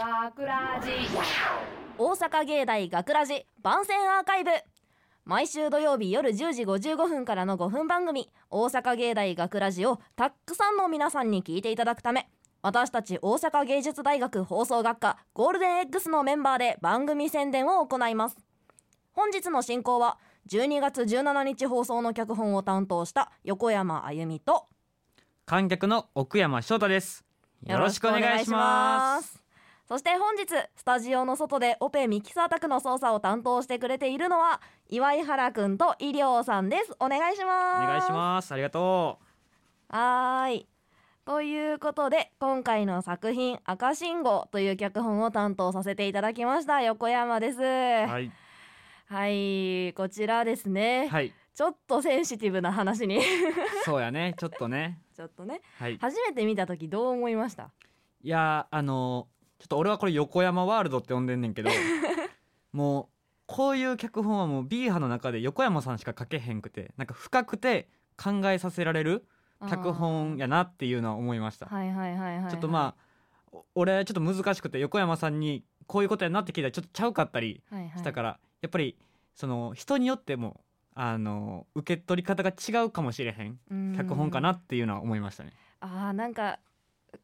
学ラジ大阪芸大学ラジ番宣アーカイブ。毎週土曜日夜10時55分からの5分番組「大阪芸大学ラジをたくさんの皆さんに聞いていただくため私たち大阪芸術大学放送学科ゴールデン X のメンバーで番組宣伝を行います。本日の進行は12月17日放送の脚本を担当した横山あゆみと観客の奥山翔太です。よろしくお願いします。すそして本日スタジオの外でオペミキサー宅の操作を担当してくれているのは岩井原くんと医療さんです。お願いしおます。願いしますありがとはーい。ということで今回の作品「赤信号」という脚本を担当させていただきました横山です。うははいいこちらですね、はい。ちょっとセンシティブな話に。そうやね。ちょっとね。ちょっとね。はい。初めて見た時どう思いました？いやーあのーちょっと俺はこれ横山ワールドって呼んでんねんけど もうこういう脚本はもう B 派の中で横山さんしか書けへんくてなんか深くて考えさせられる脚本やなっていうのは思いました、はいはいはいはい、はい、ちょっとまあお俺ちょっと難しくて横山さんにこういうことやなって聞いたらちょっとちゃうかったりあ、はいはい、したから、やっぱりその人によってもあの受け取り方が違うかもしれへんうん。脚本かなっていうのは思いましたね。あーなんか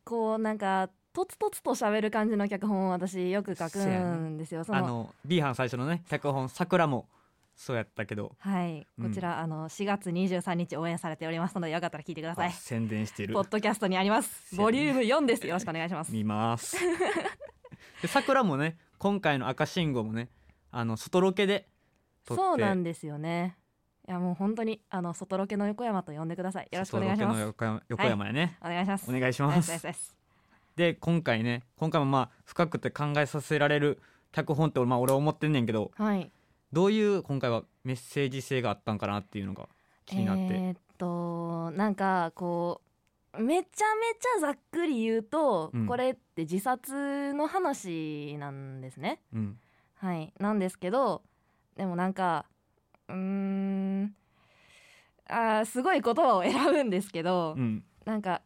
こうなんかとつとつと喋る感じの脚本を私よく書くんですよ。そのあの B 班最初のね脚本「桜」もそうやったけどはい、うんこちらあの4月23日応援されておりますのでよかったら聞いてくださいあ。宣伝してるポッドキャストにあります。ボリューム4です。よろしくお願いします。見ます。で桜もね今回の赤信号もねあの外ロケで撮ってそうなんですよね。いやもう本当にあの外ロケの横山と呼んでください。よろしくお願いします。外ロケの横山横山やね、お願いします。お願いしおます。願いします。で今回ね今回もまあ深くて考えさせられる脚本ってまあ俺は思ってんねんけどはい。どういう今回はメッセージ性があったんかなっていうのが気になって、えーっとなんかこうめちゃめちゃざっくり言うと、うん。これって自殺の話なんですね。うん。はい。なんですけどでもなんかうーんあーすごい言葉を選ぶんですけど、うん。なんか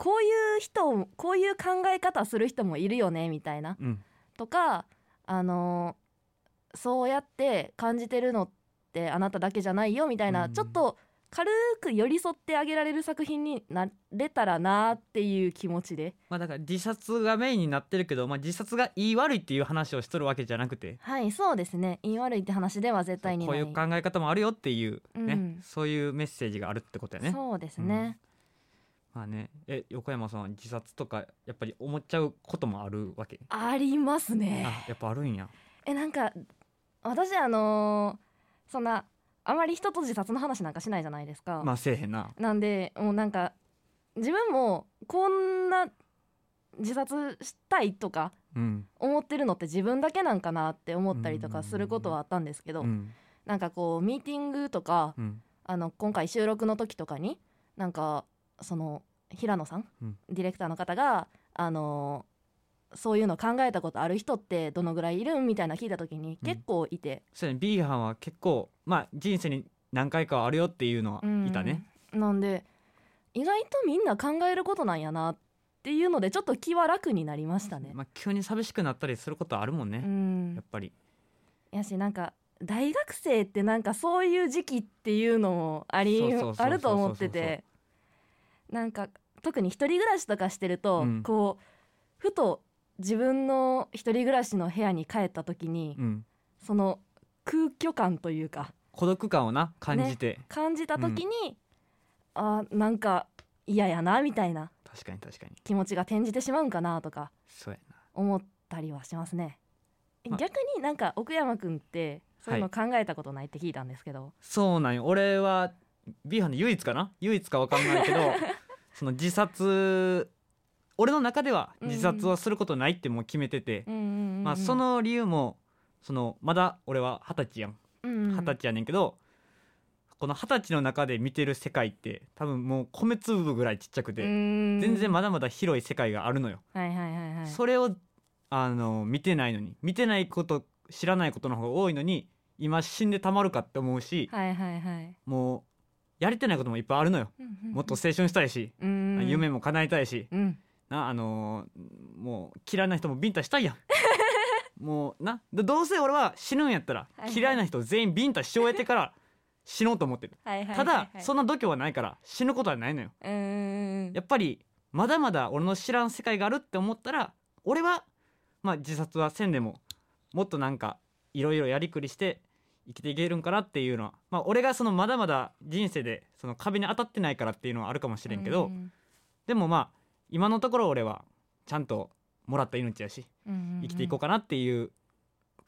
こういう人こういう考え方する人もいるよねみたいな。うん。とかあのそうやって感じてるのってあなただけじゃないよみたいな、うん。ちょっと軽く寄り添ってあげられる作品になれたらなっていう気持ちで。まあだから自殺がメインになってるけど、まあ、自殺がいい悪いっていう話をしとるわけじゃなくて。はいそうですね。言い悪いって話では絶対にこういう考え方もあるよっていうね、うん。そういうメッセージがあるってことやね。そうですね、まあね。え横山さんは自殺とかやっぱり思っちゃうこともあるわけ？ありますね。あやっぱあるんや。えなんか私あのーそんなあまり人と自殺の話なんかしないじゃないですか、まあせえへんな。なんでもうなんか自分もこんな自殺したいとかうん。思ってるのって自分だけなんかなって思ったりとかすることはあったんですけど、うん。なんかこうミーティングとかうん。あの今回収録の時とかになんかその平野さん、うん。ディレクターの方があのそういうの考えたことある人ってどのぐらいいるんみたいな聞いた時にうん。結構いて、そうやね B 班は結構まあ人生に何回かはあるよっていうのはうん。いたね。なんで意外とみんな考えることなんやなっていうのでちょっと気は楽になりましたね。まあ急に寂しくなったりすることあるもんね、うん。やっぱり。やしなんか大学生ってなんかそういう時期っていうのもありあると思ってて。なんか特に一人暮らしとかしてると、うん。こうふと自分の一人暮らしの部屋に帰った時に、うん。その空虚感というか孤独感をな感じて、感じた時に、あーなんか嫌やなみたいな確かに確かに。気持ちが転じてしまうんかなとか。思ったりはしますね。ま逆になんか奥山くんってそういうの考えたことないって聞いたんですけど、そうなんよ。俺は B 班で唯一かな？唯一か分かんないけど その自殺俺の中では自殺はすることないってもう決めてて、まあその理由もそのまだ俺は二十歳やん。二十歳やねんけど、この二十歳の中で見てる世界って多分もう米粒ぐらいちっちゃくて、全全然まだまだ広い世界があるのよ、それをあの見てないのに見てないこと知らないことの方が多いのに今死んでたまるかって思うし、もうやりてないこともいっぱいあるのよ。もっと青春したいし、うん夢も叶えたいし。うん。なあのーもう嫌いな人もビンタしたいやん。もうな。でどうせ俺は死ぬんやったら、嫌いな人全員ビンタし終えてから 死のうと思ってる。ただ、はいそんな度胸はないから死ぬことはないのよ。やっぱりまだまだ俺の知らん世界があるって思ったら俺はまあ自殺はせんでももっとなんかいろいろやりくりして生きていけるんかなっていうのはまあ俺がそのまだまだ人生でその壁に当たってないからっていうのはあるかもしれんけど、うんでもまあ今のところ俺はちゃんともらった命やしうんうんうん。生きていこうかなっていう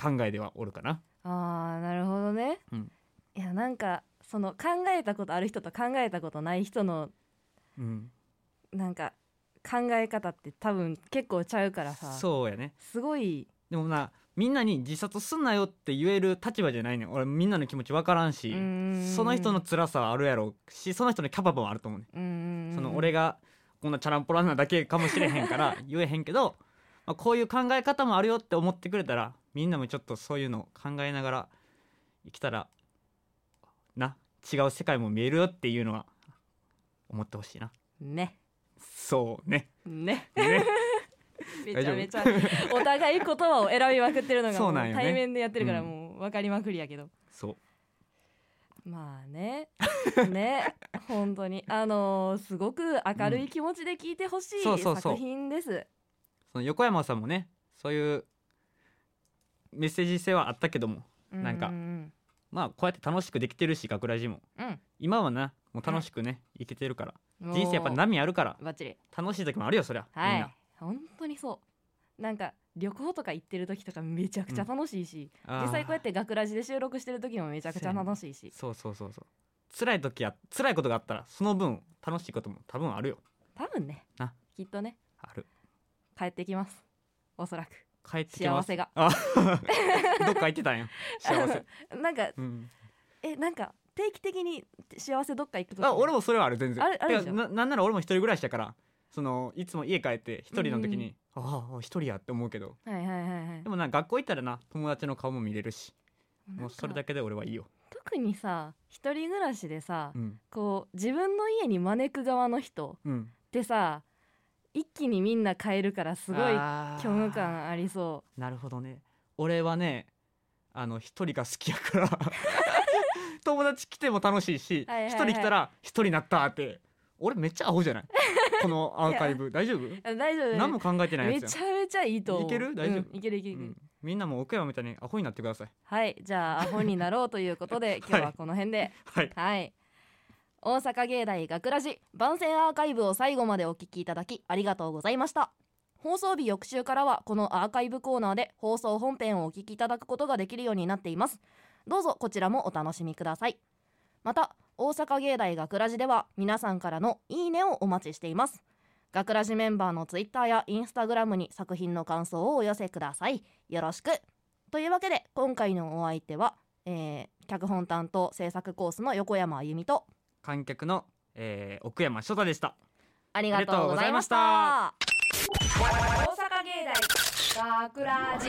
考えではおるかな。あーなるほどね、うん。いやなんかその考えたことある人と考えたことない人のうん、なんか考え方って多分結構ちゃうからさ。そうやね。すごい。でもなみんなに自殺すんなよって言える立場じゃないねん俺みんなの気持ち分からんしその人の辛さはあるやろうしその人のキャパもあると思うね。その俺がこんなチャランポランなだけかもしれへんから 言えへんけど、まあ、こういう考え方もあるよって思ってくれたらみんなもちょっとそういうのを考えながら生きたらな違う世界も見えるよっていうのは思ってほしいな。ね。そうね。ね。ねめちゃめちゃ お互い言葉を選びまくってるのが対面でやってるからうん。もう分かりまくりやけど、そう。まあね。ね。本当に。あのーすごく明るい気持ちで聞いてほしい作品です。その横山さんもねそういうメッセージ性はあったけどもなんかうん。まあこうやって楽しくできてるし学ラジも。うん。今はなもう楽しくね、いけてるから。うん人生やっぱ波あるから。楽しい時もあるよそりゃ、みんはない。本当にそう。なんか旅行とか行ってる時とかめちゃくちゃ楽しいし、あー。実際こうやって学ラジで収録してる時もめちゃくちゃ楽しいし。そう。そうそうそう辛い時や辛いことがあったらその分楽しいことも多分あるよ。多分ね。な。きっとね。ある。帰ってきます。おそらく。帰ってきます。幸せが。あ どっか行ってたんや。幸せ、なんかうん、えなんか定期的に幸せどっか行く時。あ俺もそれはある全然。あるあるでしょ。てかななんなら俺も一人暮らしだからそのいつも家帰って一人の時に、ああ一人やって思うけど。はいはいはいはい。でもな学校行ったらな友達の顔も見れるし。もうそれだけけで俺はいいよ、特にさ一人暮らしでさ、うん。こう自分の家に招く側の人うん、ってさ一気にみんな帰るからすごい虚無感ありそなるほどね。俺はねあの一人が好きやから。友達来ても楽しいし一、はいはいはい。人来たら一人なったって。俺めっちゃアホじゃない？このアーカイブ。大丈夫？大丈夫。何も考えてないめやつやちゃめちゃいいと思う。いける？大丈夫？うんいけるいけるいける、ん、みんなも奥山みたいにアホになってください。はい。じゃあアホになろうということで今日はこの辺で。はい。はい。大阪芸大学ラジ番宣アーカイブを最後までお聞きいただきありがとうございました。放送日翌週からはこのアーカイブコーナーで放送本編をお聞きいただくことができるようになっています。どうぞこちらもお楽しみください。また大阪芸大学ラジでは皆さんからのいいねをお待ちしています。学ラジメンバーのツイッターやインスタグラムに作品の感想をお寄せください。よろしく。というわけで今回のお相手は、えー脚本担当制作コースの横山あゆみと観客の、えー奥山翔太でした。ありがとうございました。大阪芸大学ラジ